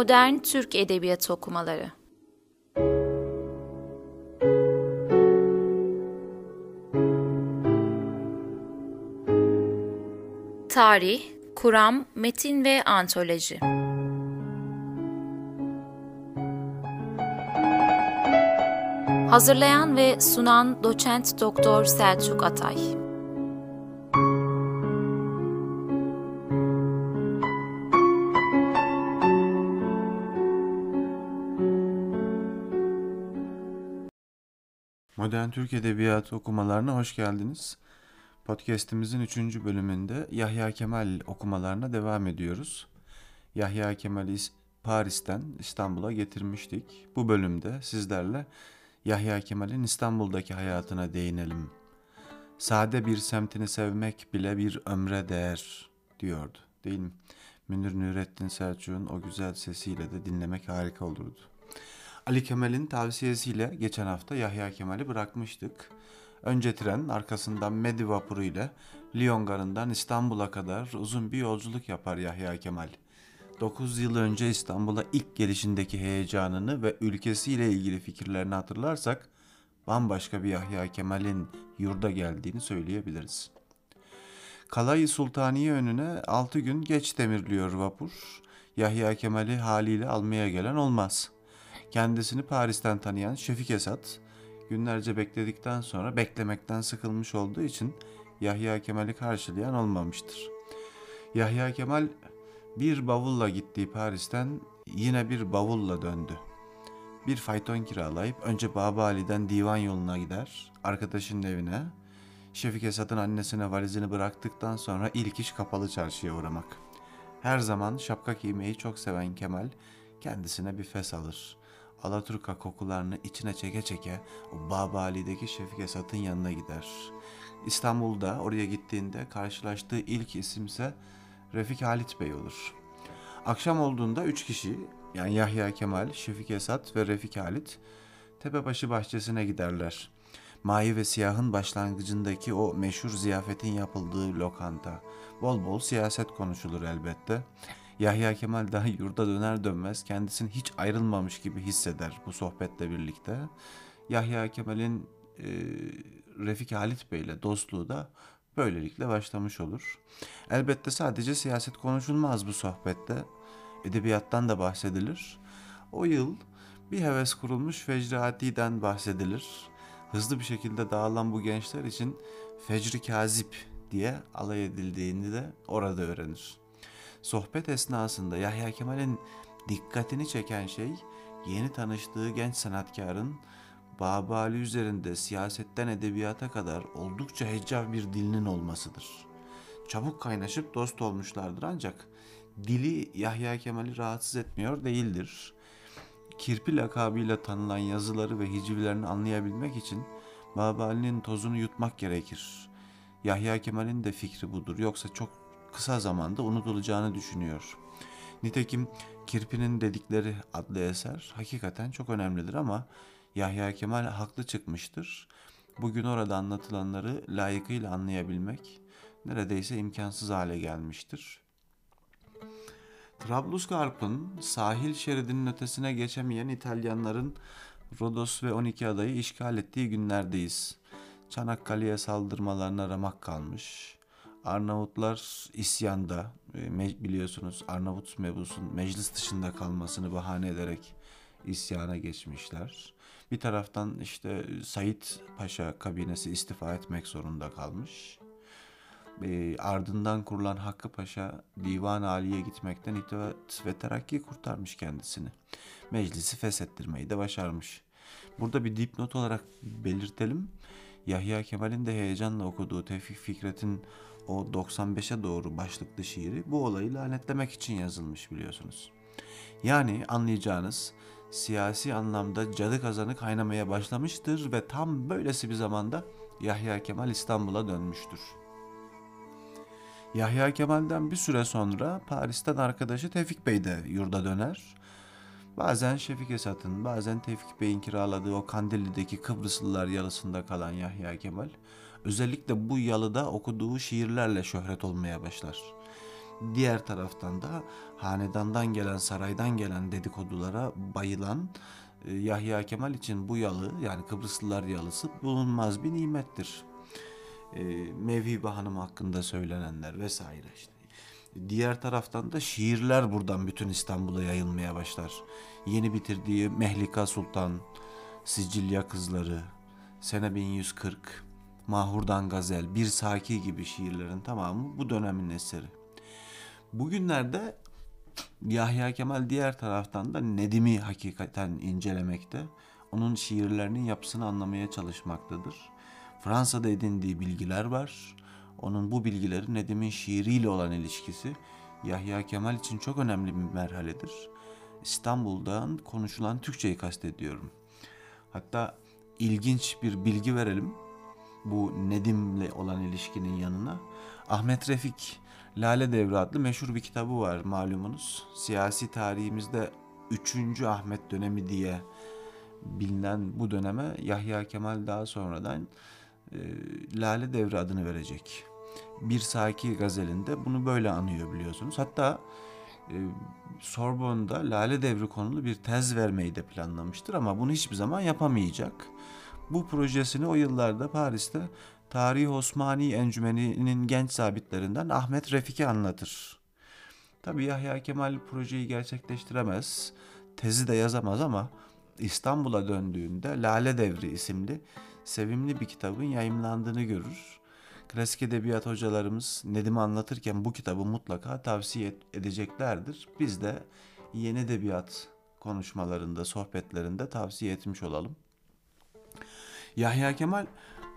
Modern Türk Edebiyatı Okumaları. Tarih, Kuram, Metin ve Antoloji. Hazırlayan ve sunan Doçent Doktor Selçuk Atay Modern Türk Edebiyatı okumalarına hoş geldiniz. Podcast'imizin 3. bölümünde Yahya Kemal okumalarına devam ediyoruz. Yahya Kemal'i Paris'ten İstanbul'a getirmiştik. Bu bölümde sizlerle Yahya Kemal'in İstanbul'daki hayatına değinelim. Sade bir semtini sevmek bile bir ömre değer diyordu değil mi? Münir Nurettin Selçuk'un o güzel sesiyle de dinlemek harika olurdu. Ali Kemal'in tavsiyesiyle geçen hafta Yahya Kemal'i bırakmıştık. Önce tren, arkasından Medi vapuru ile Lyon garından İstanbul'a kadar uzun bir yolculuk yapar Yahya Kemal. 9 yıl önce İstanbul'a ilk gelişindeki heyecanını ve ülkesiyle ilgili fikirlerini hatırlarsak bambaşka bir Yahya Kemal'in yurda geldiğini söyleyebiliriz. Kalayı Sultaniye önüne 6 gün geç demirliyor vapur. Yahya Kemal'i haliyle almaya gelen olmaz.'' Kendisini Paris'ten tanıyan Şefik Esat günlerce bekledikten sonra beklemekten sıkılmış olduğu için Yahya Kemal'i karşılayan olmamıştır. Yahya Kemal bir bavulla gittiği Paris'ten yine bir bavulla döndü. Bir fayton kiralayıp önce Baba Ali'den divan yoluna gider, arkadaşının evine. Şefik Esat'ın annesine valizini bıraktıktan sonra ilk iş kapalı çarşıya uğramak. Her zaman şapka giymeyi çok seven Kemal kendisine bir fes alır. Alaturka kokularını içine çeke çeke o Babali'deki Şefik Esat'ın yanına gider. İstanbul'da oraya gittiğinde karşılaştığı ilk isimse Refik Halit Bey olur. Akşam olduğunda üç kişi yani Yahya Kemal, Şefik Esat ve Refik Halit Tepebaşı bahçesine giderler. Mavi ve siyahın başlangıcındaki o meşhur ziyafetin yapıldığı lokanta. Bol bol siyaset konuşulur elbette. Yahya Kemal daha yurda döner dönmez kendisini hiç ayrılmamış gibi hisseder bu sohbetle birlikte. Yahya Kemal'in e, Refik Halit Bey ile dostluğu da böylelikle başlamış olur. Elbette sadece siyaset konuşulmaz bu sohbette. Edebiyattan da bahsedilir. O yıl bir heves kurulmuş Fecri bahsedilir. Hızlı bir şekilde dağılan bu gençler için Fecri Kazip diye alay edildiğini de orada öğrenir. Sohbet esnasında Yahya Kemal'in dikkatini çeken şey yeni tanıştığı genç sanatkarın Babali üzerinde siyasetten edebiyata kadar oldukça heccav bir dilinin olmasıdır. Çabuk kaynaşıp dost olmuşlardır ancak dili Yahya Kemal'i rahatsız etmiyor değildir. Kirpi lakabıyla tanınan yazıları ve hicivlerini anlayabilmek için Babali'nin tozunu yutmak gerekir. Yahya Kemal'in de fikri budur. Yoksa çok kısa zamanda unutulacağını düşünüyor. Nitekim Kirpi'nin dedikleri adlı eser hakikaten çok önemlidir ama Yahya Kemal haklı çıkmıştır. Bugün orada anlatılanları layıkıyla anlayabilmek neredeyse imkansız hale gelmiştir. Trablusgarp'ın sahil şeridinin ötesine geçemeyen İtalyanların Rodos ve 12 adayı işgal ettiği günlerdeyiz. Çanakkale'ye saldırmalarına ramak kalmış. Arnavutlar isyanda e, biliyorsunuz Arnavut mebusun meclis dışında kalmasını bahane ederek isyana geçmişler. Bir taraftan işte Said Paşa kabinesi istifa etmek zorunda kalmış. E, ardından kurulan Hakkı Paşa Divan Ali'ye gitmekten itaat ve terakki kurtarmış kendisini. Meclisi feshettirmeyi de başarmış. Burada bir dipnot olarak belirtelim. Yahya Kemal'in de heyecanla okuduğu Tevfik Fikret'in o 95'e doğru başlıklı şiiri bu olayı lanetlemek için yazılmış biliyorsunuz. Yani anlayacağınız siyasi anlamda cadı kazanı kaynamaya başlamıştır ve tam böylesi bir zamanda Yahya Kemal İstanbul'a dönmüştür. Yahya Kemal'den bir süre sonra Paris'ten arkadaşı Tevfik Bey de yurda döner. Bazen Şefik Esat'ın, bazen Tevfik Bey'in kiraladığı o Kandilli'deki Kıbrıslılar yalısında kalan Yahya Kemal Özellikle bu yalıda okuduğu şiirlerle şöhret olmaya başlar. diğer taraftan da hanedandan gelen, saraydan gelen dedikodulara bayılan e, Yahya Kemal için bu yalı yani Kıbrıslılar yalısı bulunmaz bir nimettir. E, Mevhibe Hanım hakkında söylenenler vesaire işte. Diğer taraftan da şiirler buradan bütün İstanbul'a yayılmaya başlar. Yeni bitirdiği Mehlika Sultan, Sicilya Kızları, Sene 1140, Mahurdan Gazel, Bir Saki gibi şiirlerin tamamı bu dönemin eseri. Bugünlerde Yahya Kemal diğer taraftan da Nedim'i hakikaten incelemekte. Onun şiirlerinin yapısını anlamaya çalışmaktadır. Fransa'da edindiği bilgiler var. Onun bu bilgileri Nedim'in şiiriyle olan ilişkisi Yahya Kemal için çok önemli bir merhaledir. İstanbul'dan konuşulan Türkçeyi kastediyorum. Hatta ilginç bir bilgi verelim bu Nedim'le olan ilişkinin yanına. Ahmet Refik Lale Devri adlı meşhur bir kitabı var malumunuz. Siyasi tarihimizde 3. Ahmet dönemi diye bilinen bu döneme Yahya Kemal daha sonradan e, Lale Devri adını verecek. Bir Saki gazelinde bunu böyle anıyor biliyorsunuz. Hatta e, Sorbonne'da Lale Devri konulu bir tez vermeyi de planlamıştır ama bunu hiçbir zaman yapamayacak. Bu projesini o yıllarda Paris'te Tarih Osmani Encümeni'nin genç sabitlerinden Ahmet Refik'i anlatır. Tabii Yahya Kemal projeyi gerçekleştiremez, tezi de yazamaz ama İstanbul'a döndüğünde Lale Devri isimli sevimli bir kitabın yayımlandığını görür. Klasik edebiyat hocalarımız Nedim'i anlatırken bu kitabı mutlaka tavsiye edeceklerdir. Biz de yeni edebiyat konuşmalarında, sohbetlerinde tavsiye etmiş olalım. Yahya Kemal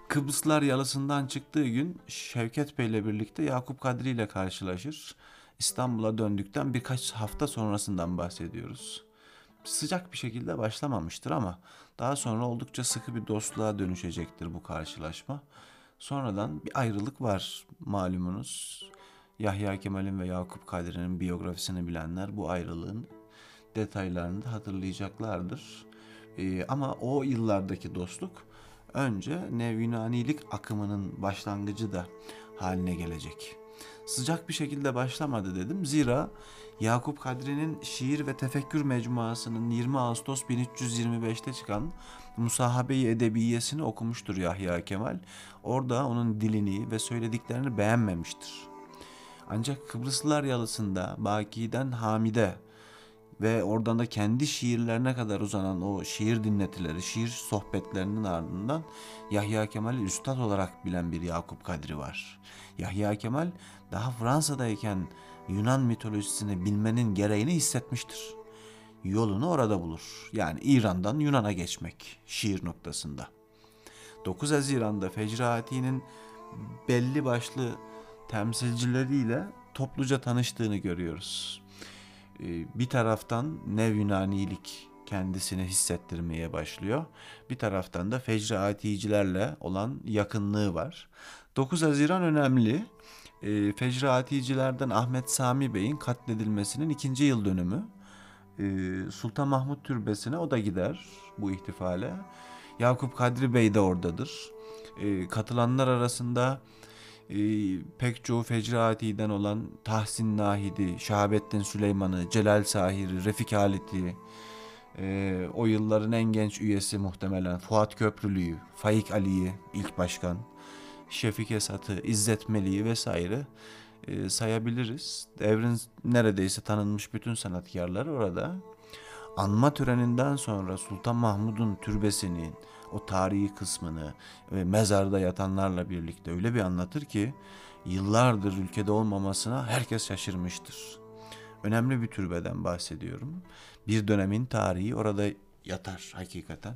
Kıbrıslar yalısından çıktığı gün Şevket Bey ile birlikte Yakup Kadri ile karşılaşır. İstanbul'a döndükten birkaç hafta sonrasından bahsediyoruz. Sıcak bir şekilde başlamamıştır ama daha sonra oldukça sıkı bir dostluğa dönüşecektir bu karşılaşma. Sonradan bir ayrılık var malumunuz. Yahya Kemal'in ve Yakup Kadri'nin biyografisini bilenler bu ayrılığın detaylarını da hatırlayacaklardır. Ee, ama o yıllardaki dostluk önce Nev akımının başlangıcı da haline gelecek. Sıcak bir şekilde başlamadı dedim. Zira Yakup Kadri'nin Şiir ve Tefekkür Mecmuası'nın 20 Ağustos 1325'te çıkan Musahabe-i Edebiyesini okumuştur Yahya Kemal. Orada onun dilini ve söylediklerini beğenmemiştir. Ancak Kıbrıslılar yalısında Baki'den Hamide ve oradan da kendi şiirlerine kadar uzanan o şiir dinletileri, şiir sohbetlerinin ardından Yahya Kemal'i üstad olarak bilen bir Yakup Kadri var. Yahya Kemal daha Fransa'dayken Yunan mitolojisini bilmenin gereğini hissetmiştir. Yolunu orada bulur. Yani İran'dan Yunan'a geçmek şiir noktasında. 9 Haziran'da Fecrati'nin belli başlı temsilcileriyle topluca tanıştığını görüyoruz. Ee, bir taraftan Nev Yunanilik kendisini hissettirmeye başlıyor. Bir taraftan da Fecri Aticilerle olan yakınlığı var. 9 Haziran önemli. E, Fecri Aticilerden Ahmet Sami Bey'in katledilmesinin ikinci yıl dönümü. E, Sultan Mahmut Türbesi'ne o da gider bu ihtifale. Yakup Kadri Bey de oradadır. E, katılanlar arasında e, pek çoğu Fecrati'den olan Tahsin Nahidi, Şahabettin Süleyman'ı, Celal Sahir'i, Refik Halit'i, e, o yılların en genç üyesi muhtemelen Fuat Köprülü'yü, Faik Ali'yi ilk başkan, Şefik Esat'ı, İzzet Meli'yi vesaire e, sayabiliriz. Devrin neredeyse tanınmış bütün sanatkarlar orada. Anma töreninden sonra Sultan Mahmud'un türbesinin o tarihi kısmını ve mezarda yatanlarla birlikte öyle bir anlatır ki yıllardır ülkede olmamasına herkes şaşırmıştır. Önemli bir türbeden bahsediyorum. Bir dönemin tarihi orada yatar hakikaten.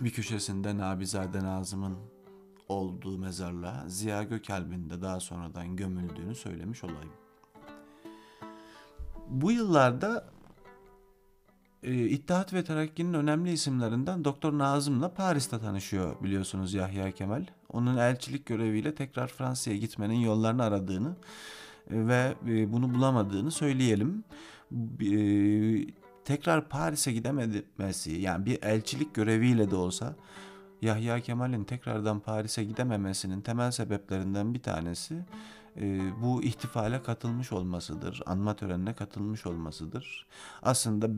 Bir köşesinde Nabizade Nazım'ın olduğu mezarla Ziya Gökalp'in de daha sonradan gömüldüğünü söylemiş olayım. Bu yıllarda İttihat ve Terakki'nin önemli isimlerinden Doktor Nazım'la Paris'te tanışıyor biliyorsunuz Yahya Kemal. Onun elçilik göreviyle tekrar Fransa'ya gitmenin yollarını aradığını e, ve e, bunu bulamadığını söyleyelim. E, tekrar Paris'e gidememesi yani bir elçilik göreviyle de olsa Yahya Kemal'in tekrardan Paris'e gidememesinin temel sebeplerinden bir tanesi e, bu ihtifale katılmış olmasıdır, anma törenine katılmış olmasıdır. Aslında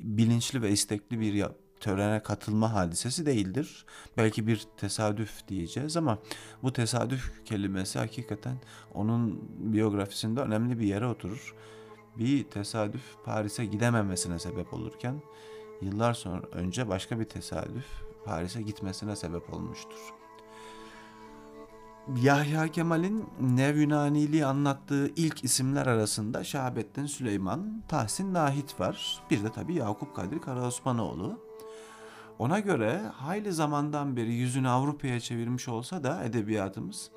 bilinçli ve istekli bir törene katılma hadisesi değildir. Belki bir tesadüf diyeceğiz ama bu tesadüf kelimesi hakikaten onun biyografisinde önemli bir yere oturur. Bir tesadüf Paris'e gidememesine sebep olurken yıllar sonra önce başka bir tesadüf Paris'e gitmesine sebep olmuştur. Yahya Kemal'in Nev Yunaniliği anlattığı ilk isimler arasında Şahabettin Süleyman, Tahsin Nahit var. Bir de tabii Yakup Kadri Karaosmanoğlu. Ona göre hayli zamandan beri yüzünü Avrupa'ya çevirmiş olsa da edebiyatımız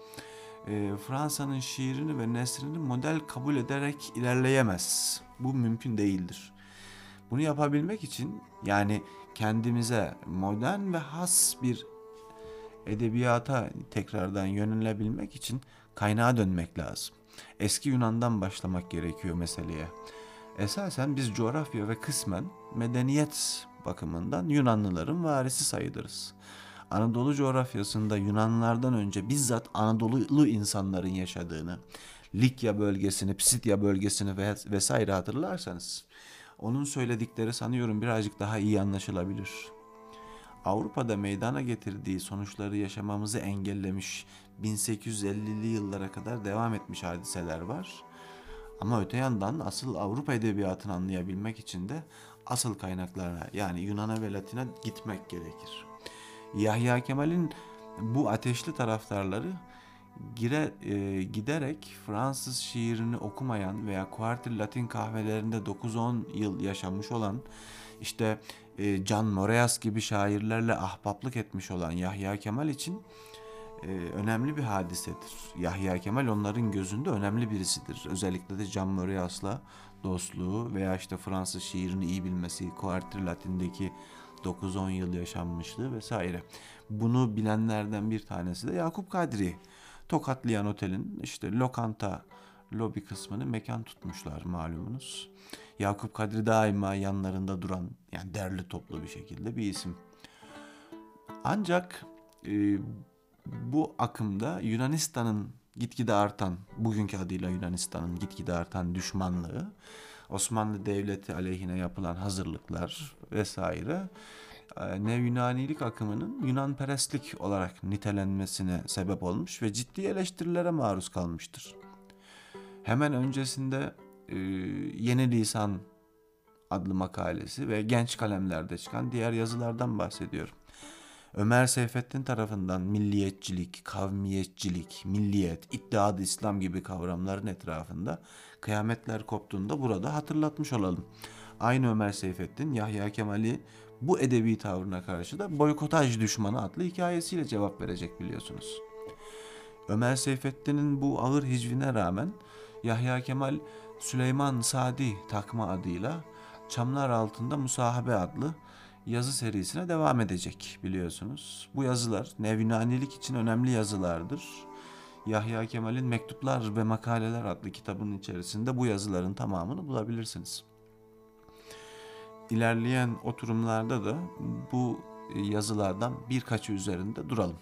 e, Fransa'nın şiirini ve nesrini model kabul ederek ilerleyemez. Bu mümkün değildir. Bunu yapabilmek için yani kendimize modern ve has bir edebiyata tekrardan yönelebilmek için kaynağa dönmek lazım. Eski Yunan'dan başlamak gerekiyor meseleye. Esasen biz coğrafya ve kısmen medeniyet bakımından Yunanlıların varisi sayılırız. Anadolu coğrafyasında Yunanlılardan önce bizzat Anadolu'lu insanların yaşadığını, Likya bölgesini, Psidya bölgesini vesaire hatırlarsanız onun söyledikleri sanıyorum birazcık daha iyi anlaşılabilir. Avrupa'da meydana getirdiği sonuçları yaşamamızı engellemiş 1850'li yıllara kadar devam etmiş hadiseler var. Ama öte yandan asıl Avrupa edebiyatını anlayabilmek için de asıl kaynaklarına yani Yunan'a ve Latin'e gitmek gerekir. Yahya Kemal'in bu ateşli taraftarları gire, e, giderek Fransız şiirini okumayan veya kuartil Latin kahvelerinde 9-10 yıl yaşamış olan işte e, Can Moreas gibi şairlerle ahbaplık etmiş olan Yahya Kemal için e, önemli bir hadisedir. Yahya Kemal onların gözünde önemli birisidir. Özellikle de Can Moreas'la dostluğu veya işte Fransız şiirini iyi bilmesi, Quartier Latin'deki 9-10 yıl yaşanmışlığı vesaire. Bunu bilenlerden bir tanesi de Yakup Kadri. Tokatlayan Otel'in işte lokanta lobi kısmını mekan tutmuşlar malumunuz. Yakup Kadri daima yanlarında duran yani derli toplu bir şekilde bir isim. Ancak e, bu akımda Yunanistan'ın gitgide artan, bugünkü adıyla Yunanistan'ın gitgide artan düşmanlığı, Osmanlı Devleti aleyhine yapılan hazırlıklar vesaire e, ne Yunanilik akımının Yunan perestlik olarak nitelenmesine sebep olmuş ve ciddi eleştirilere maruz kalmıştır. Hemen öncesinde e, Yeni Lisan adlı makalesi ve genç kalemlerde çıkan diğer yazılardan bahsediyorum. Ömer Seyfettin tarafından milliyetçilik, kavmiyetçilik, milliyet, iddiadı İslam gibi kavramların etrafında kıyametler koptuğunda burada hatırlatmış olalım. Aynı Ömer Seyfettin Yahya Kemal'i bu edebi tavrına karşı da boykotaj düşmanı adlı hikayesiyle cevap verecek biliyorsunuz. Ömer Seyfettin'in bu ağır hicvine rağmen Yahya Kemal Süleyman Sadi takma adıyla Çamlar Altında Musahabe adlı yazı serisine devam edecek biliyorsunuz. Bu yazılar Nevinanilik için önemli yazılardır. Yahya Kemal'in Mektuplar ve Makaleler adlı kitabının içerisinde bu yazıların tamamını bulabilirsiniz. İlerleyen oturumlarda da bu yazılardan birkaçı üzerinde duralım.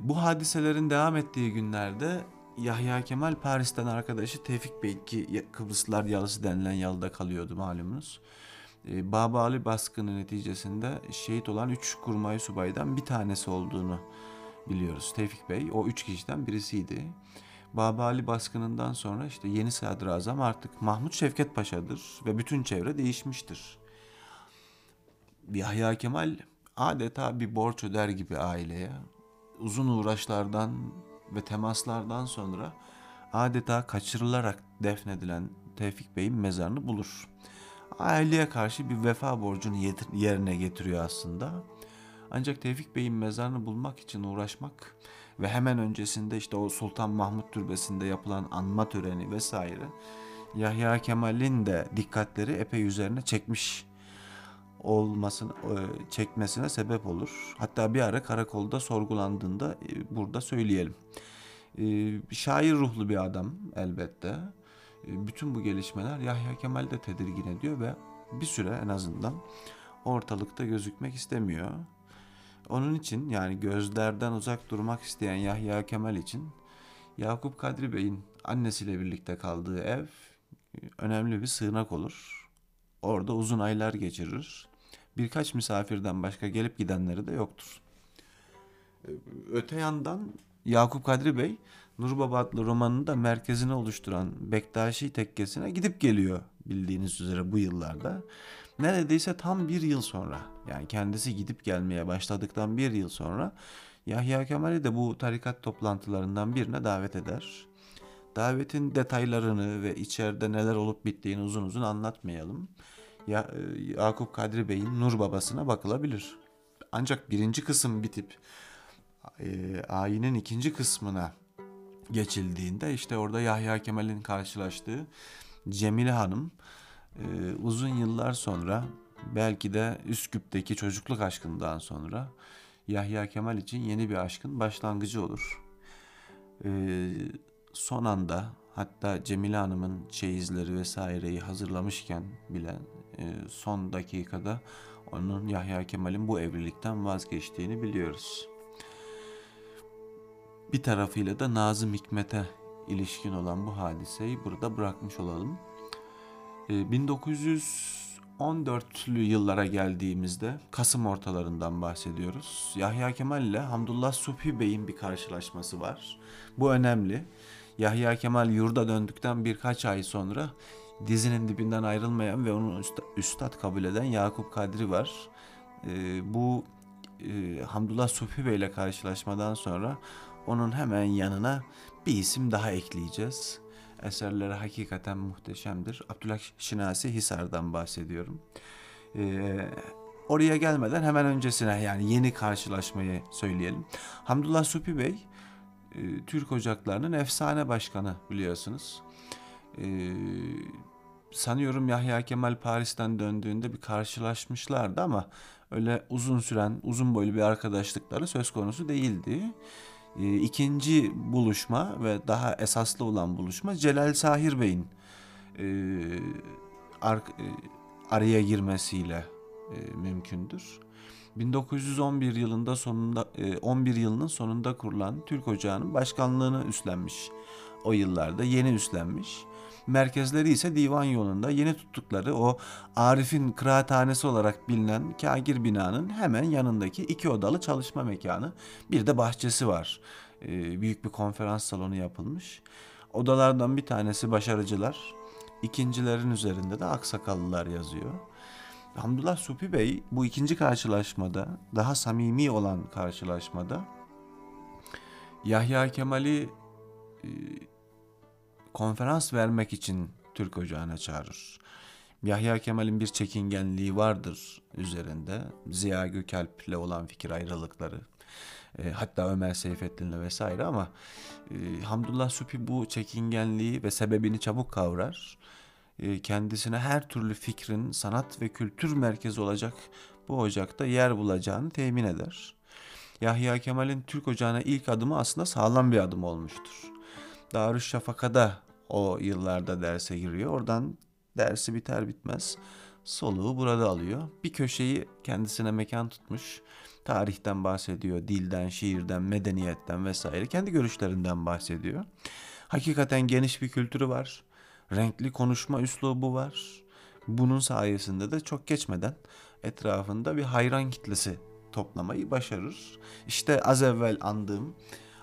Bu hadiselerin devam ettiği günlerde Yahya Kemal Paris'ten arkadaşı Tevfik Bey ki Kıbrıslılar yalısı denilen yalıda kalıyordu malumunuz. Ee, Babali baskını neticesinde şehit olan üç kurmay subaydan bir tanesi olduğunu biliyoruz. Tevfik Bey o üç kişiden birisiydi. Babali baskınından sonra işte yeni sadrazam artık Mahmut Şevket Paşa'dır ve bütün çevre değişmiştir. Yahya Kemal adeta bir borç öder gibi aileye. Uzun uğraşlardan ve temaslardan sonra adeta kaçırılarak defnedilen Tevfik Bey'in mezarını bulur aileye karşı bir vefa borcunu yerine getiriyor aslında. Ancak Tevfik Bey'in mezarını bulmak için uğraşmak ve hemen öncesinde işte o Sultan Mahmut Türbesi'nde yapılan anma töreni vesaire Yahya Kemal'in de dikkatleri epey üzerine çekmiş olmasını e, çekmesine sebep olur. Hatta bir ara karakolda sorgulandığında e, burada söyleyelim. E, şair ruhlu bir adam elbette. Bütün bu gelişmeler Yahya Kemal de tedirgin ediyor ve bir süre en azından ortalıkta gözükmek istemiyor. Onun için yani gözlerden uzak durmak isteyen Yahya Kemal için Yakup Kadri Bey'in annesiyle birlikte kaldığı ev önemli bir sığınak olur. Orada uzun aylar geçirir. Birkaç misafirden başka gelip gidenleri de yoktur. E, öte yandan Yakup Kadri Bey Nurbaba adlı romanını da merkezine oluşturan Bektaşi tekkesine gidip geliyor bildiğiniz üzere bu yıllarda. Neredeyse tam bir yıl sonra yani kendisi gidip gelmeye başladıktan bir yıl sonra Yahya Kemal'i de bu tarikat toplantılarından birine davet eder. Davetin detaylarını ve içeride neler olup bittiğini uzun uzun anlatmayalım. Ya, e, Yakup Kadri Bey'in Nur babasına bakılabilir. Ancak birinci kısım bitip e, ayinin ikinci kısmına geçildiğinde işte orada Yahya Kemal'in karşılaştığı Cemile Hanım e, uzun yıllar sonra belki de Üsküp'teki çocukluk aşkından sonra Yahya Kemal için yeni bir aşkın başlangıcı olur. E, son anda hatta Cemile Hanım'ın çeyizleri vesaireyi hazırlamışken bile son dakikada onun Yahya Kemal'in bu evlilikten vazgeçtiğini biliyoruz. Bir tarafıyla da Nazım Hikmet'e ilişkin olan bu hadiseyi burada bırakmış olalım. 1914'lü yıllara geldiğimizde Kasım ortalarından bahsediyoruz. Yahya Kemal ile Hamdullah Subhi Bey'in bir karşılaşması var. Bu önemli. Yahya Kemal yurda döndükten birkaç ay sonra dizinin dibinden ayrılmayan ve onu üstad kabul eden Yakup Kadri var. bu Hamdullah Subhi Bey ile karşılaşmadan sonra onun hemen yanına bir isim daha ekleyeceğiz. Eserleri hakikaten muhteşemdir. Abdullah Şinasi Hisar'dan bahsediyorum. Ee, oraya gelmeden hemen öncesine yani yeni karşılaşmayı söyleyelim. Hamdullah Supi Bey e, Türk Ocakları'nın efsane başkanı biliyorsunuz. Ee, sanıyorum Yahya Kemal Paris'ten döndüğünde bir karşılaşmışlardı ama öyle uzun süren, uzun boylu bir arkadaşlıkları söz konusu değildi. E, ikinci buluşma ve daha esaslı olan buluşma Celal Sahir Bey'in e, e, araya girmesiyle e, mümkündür. 1911 yılında sonunda 11 yılının sonunda kurulan Türk Ocağı'nın başkanlığını üstlenmiş. O yıllarda yeni üstlenmiş. Merkezleri ise divan yolunda yeni tuttukları o Arif'in kıraathanesi olarak bilinen Kagir binanın hemen yanındaki iki odalı çalışma mekanı. Bir de bahçesi var. Ee, büyük bir konferans salonu yapılmış. Odalardan bir tanesi başarıcılar. İkincilerin üzerinde de aksakallılar yazıyor. Hamdullah Supi Bey bu ikinci karşılaşmada, daha samimi olan karşılaşmada Yahya Kemal'i e, konferans vermek için Türk Ocağı'na çağırır. Yahya Kemal'in bir çekingenliği vardır üzerinde. Ziya Gökalp'le olan fikir ayrılıkları. E, hatta Ömer Seyfettin'le vesaire ama e, Hamdullah Supi bu çekingenliği ve sebebini çabuk kavrar. E, kendisine her türlü fikrin sanat ve kültür merkezi olacak bu ocakta yer bulacağını temin eder. Yahya Kemal'in Türk Ocağı'na ilk adımı aslında sağlam bir adım olmuştur. Darüşşafaka'da o yıllarda derse giriyor. Oradan dersi biter bitmez soluğu burada alıyor. Bir köşeyi kendisine mekan tutmuş. Tarihten bahsediyor, dilden, şiirden, medeniyetten vesaire. Kendi görüşlerinden bahsediyor. Hakikaten geniş bir kültürü var. Renkli konuşma üslubu var. Bunun sayesinde de çok geçmeden etrafında bir hayran kitlesi toplamayı başarır. İşte az evvel andığım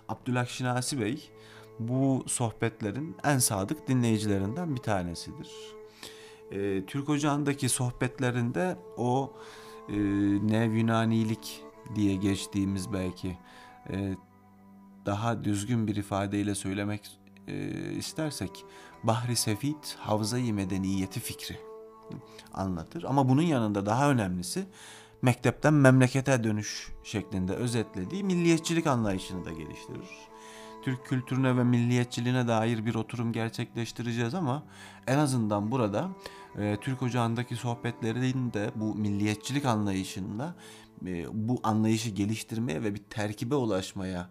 Abdülhak Şinasi Bey bu sohbetlerin en sadık dinleyicilerinden bir tanesidir. E, Türk Ocağı'ndaki sohbetlerinde o e, Nev Yunanilik diye geçtiğimiz belki e, daha düzgün bir ifadeyle söylemek e, istersek Bahri Sefit Havza-i Medeniyeti fikri anlatır. Ama bunun yanında daha önemlisi mektepten memlekete dönüş şeklinde özetlediği milliyetçilik anlayışını da geliştirir. Türk kültürüne ve milliyetçiliğine dair bir oturum gerçekleştireceğiz ama en azından burada e, Türk Ocağı'ndaki sohbetlerin de bu milliyetçilik anlayışında e, bu anlayışı geliştirmeye ve bir terkibe ulaşmaya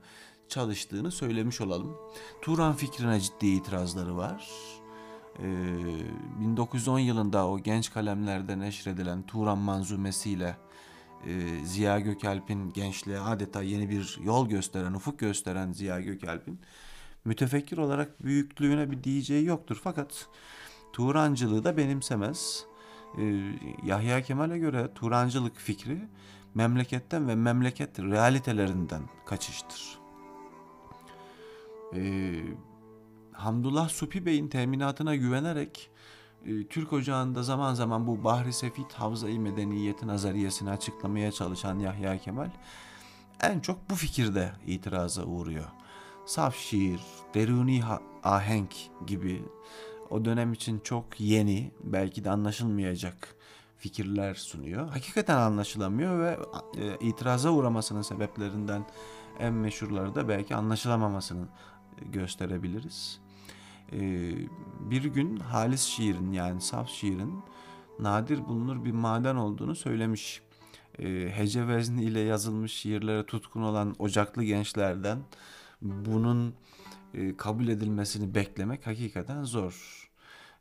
çalıştığını söylemiş olalım. Turan fikrine ciddi itirazları var. E, 1910 yılında o genç kalemlerde neşredilen Turan manzumesiyle e, Ziya Gökalp'in gençliğe adeta yeni bir yol gösteren, ufuk gösteren Ziya Gökalp'in Mütefekkir olarak büyüklüğüne bir diyeceği yoktur fakat Turancılığı da benimsemez. Ee, Yahya Kemal'e göre Turancılık fikri memleketten ve memleket realitelerinden kaçıştır. Ee, Hamdullah Supi Bey'in teminatına güvenerek Türk Ocağı'nda zaman zaman bu Bahri Sefit Havza-i Medeniyeti nazariyesini açıklamaya çalışan Yahya Kemal en çok bu fikirde itiraza uğruyor. Saf şiir, deruni ahenk gibi o dönem için çok yeni, belki de anlaşılmayacak fikirler sunuyor. Hakikaten anlaşılamıyor ve e, itiraza uğramasının sebeplerinden en meşhurları da belki anlaşılamamasını gösterebiliriz. E, bir gün halis şiirin yani saf şiirin nadir bulunur bir maden olduğunu söylemiş. E, hece vezni ile yazılmış şiirlere tutkun olan ocaklı gençlerden bunun kabul edilmesini beklemek hakikaten zor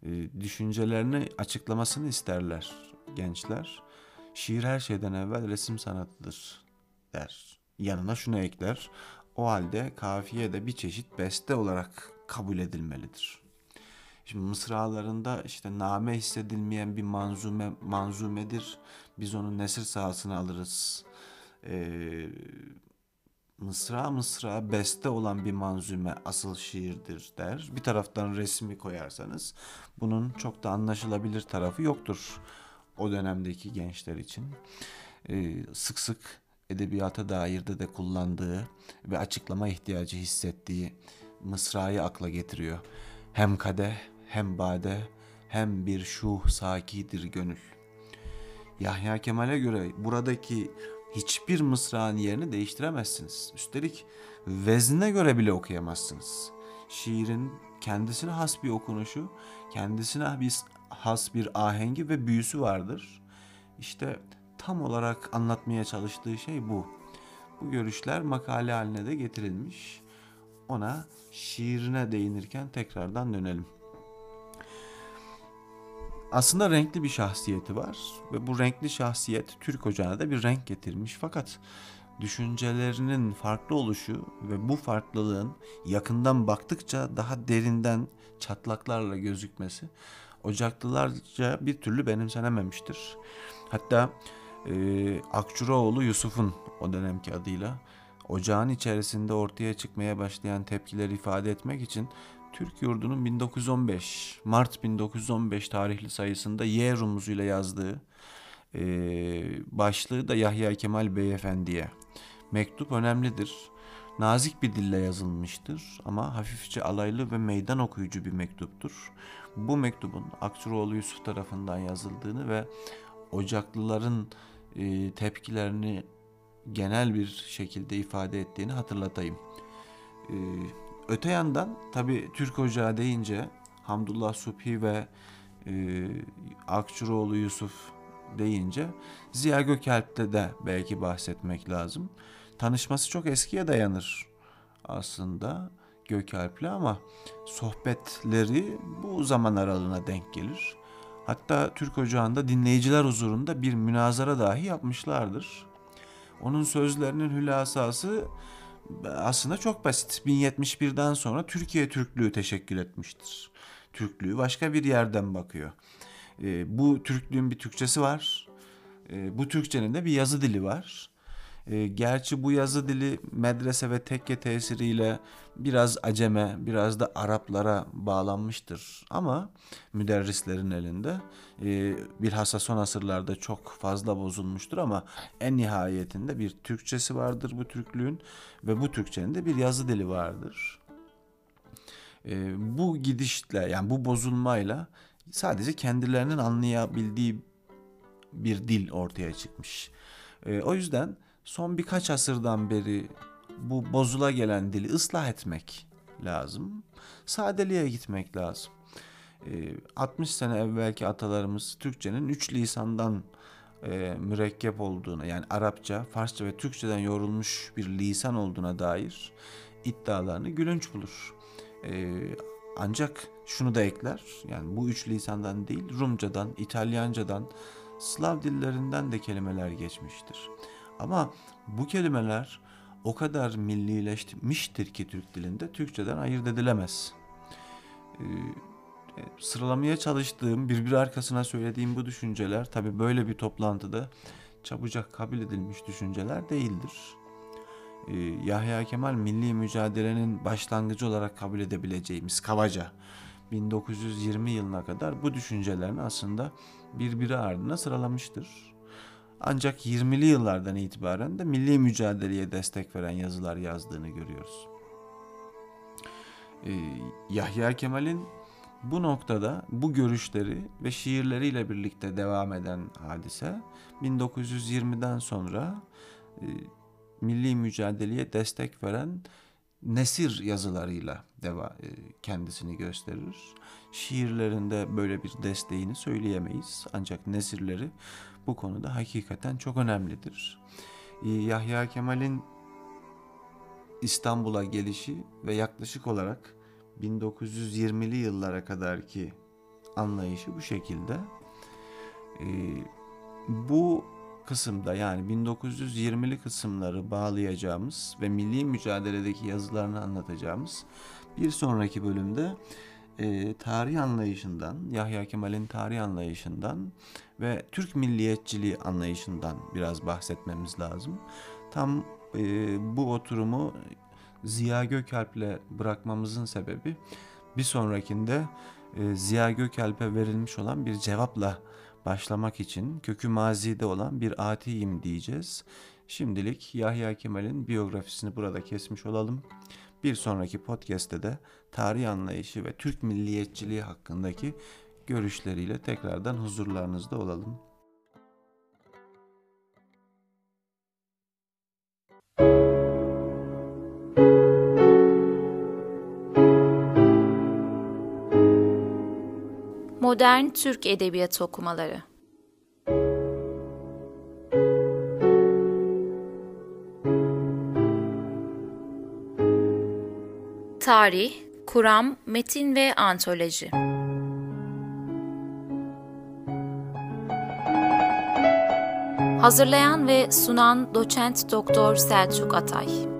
e, düşüncelerini açıklamasını isterler gençler. Şiir her şeyden evvel resim sanatıdır der. Yanına şunu ekler. O halde kafiye de bir çeşit beste olarak kabul edilmelidir. Şimdi mısralarında işte name hissedilmeyen bir manzume manzumedir. Biz onun nesir sahasını alırız. Ee, mısra mısra beste olan bir manzume asıl şiirdir der. Bir taraftan resmi koyarsanız bunun çok da anlaşılabilir tarafı yoktur o dönemdeki gençler için. Ee, sık sık edebiyata dair de kullandığı ve açıklama ihtiyacı hissettiği mısrayı akla getiriyor. Hem kadeh hem bade hem bir şuh sakidir gönül. Yahya Kemal'e göre buradaki hiçbir mısrağın yerini değiştiremezsiniz. Üstelik vezne göre bile okuyamazsınız. Şiirin kendisine has bir okunuşu, kendisine bir has bir ahengi ve büyüsü vardır. İşte tam olarak anlatmaya çalıştığı şey bu. Bu görüşler makale haline de getirilmiş. Ona şiirine değinirken tekrardan dönelim aslında renkli bir şahsiyeti var ve bu renkli şahsiyet Türk ocağına da bir renk getirmiş fakat düşüncelerinin farklı oluşu ve bu farklılığın yakından baktıkça daha derinden çatlaklarla gözükmesi Ocaklılarca bir türlü benimsenememiştir. Hatta e, Akçuraoğlu Yusuf'un o dönemki adıyla ocağın içerisinde ortaya çıkmaya başlayan tepkileri ifade etmek için Türk Yurdu'nun 1915, Mart 1915 tarihli sayısında Y rumuzuyla yazdığı e, başlığı da Yahya Kemal Beyefendi'ye. Mektup önemlidir. Nazik bir dille yazılmıştır ama hafifçe alaylı ve meydan okuyucu bir mektuptur. Bu mektubun Akçuroğlu Yusuf tarafından yazıldığını ve Ocaklıların e, tepkilerini genel bir şekilde ifade ettiğini hatırlatayım. E, Öte yandan tabi Türk Ocağı deyince Hamdullah Subhi ve e, Akçuroğlu Yusuf deyince Ziya Gökalp'te de belki bahsetmek lazım. Tanışması çok eskiye dayanır aslında Gökalp'le ama sohbetleri bu zaman aralığına denk gelir. Hatta Türk Ocağı'nda dinleyiciler huzurunda bir münazara dahi yapmışlardır. Onun sözlerinin hülasası aslında çok basit. 1071'den sonra Türkiye Türklüğü teşekkül etmiştir. Türklüğü başka bir yerden bakıyor. E, bu Türklüğün bir Türkçesi var. E, bu Türkçenin de bir yazı dili var. E, gerçi bu yazı dili medrese ve tekke tesiriyle biraz aceme, biraz da Araplara bağlanmıştır. Ama müderrislerin elinde e, bilhassa son asırlarda çok fazla bozulmuştur ama en nihayetinde bir Türkçesi vardır bu Türklüğün ve bu Türkçenin de bir yazı dili vardır. E, bu gidişle yani bu bozulmayla sadece kendilerinin anlayabildiği bir dil ortaya çıkmış. O yüzden son birkaç asırdan beri bu bozula gelen dili ıslah etmek lazım. Sadeliğe gitmek lazım. 60 ee, sene evvelki atalarımız Türkçenin üç lisandan e, mürekkep olduğuna yani Arapça, Farsça ve Türkçeden yorulmuş bir lisan olduğuna dair iddialarını gülünç bulur. E, ancak şunu da ekler yani bu üç lisandan değil Rumcadan, İtalyancadan, Slav dillerinden de kelimeler geçmiştir. Ama bu kelimeler o kadar millileşmiştir ki Türk dilinde Türkçeden ayırt edilemez. Ee, e, sıralamaya çalıştığım, birbiri arkasına söylediğim bu düşünceler tabii böyle bir toplantıda çabucak kabul edilmiş düşünceler değildir. Ee, Yahya Kemal milli mücadelenin başlangıcı olarak kabul edebileceğimiz kabaca 1920 yılına kadar bu düşüncelerini aslında birbiri ardına sıralamıştır. Ancak 20'li yıllardan itibaren de milli mücadeleye destek veren yazılar yazdığını görüyoruz. Ee, Yahya Kemal'in bu noktada bu görüşleri ve şiirleriyle birlikte devam eden hadise 1920'den sonra e, milli mücadeleye destek veren nesir yazılarıyla deva, e, kendisini gösterir. Şiirlerinde böyle bir desteğini söyleyemeyiz. Ancak nesirleri bu konuda hakikaten çok önemlidir. E, Yahya Kemal'in İstanbul'a gelişi ve yaklaşık olarak 1920'li yıllara kadar ki anlayışı bu şekilde. E, bu kısımda yani 1920'li kısımları bağlayacağımız ve milli mücadeledeki yazılarını anlatacağımız bir sonraki bölümde e, tarih anlayışından, Yahya Kemal'in tarih anlayışından ve Türk milliyetçiliği anlayışından biraz bahsetmemiz lazım. Tam e, bu oturumu Ziya Gökalp'le bırakmamızın sebebi bir sonrakinde e, Ziya Gökalp'e verilmiş olan bir cevapla başlamak için kökü mazide olan bir atiyim diyeceğiz. Şimdilik Yahya Kemal'in biyografisini burada kesmiş olalım. Bir sonraki podcast'te de tarih anlayışı ve Türk milliyetçiliği hakkındaki görüşleriyle tekrardan huzurlarınızda olalım. Modern Türk Edebiyatı Okumaları Tarih, Kuram, Metin ve Antoloji. Hazırlayan ve sunan Doçent Doktor Selçuk Atay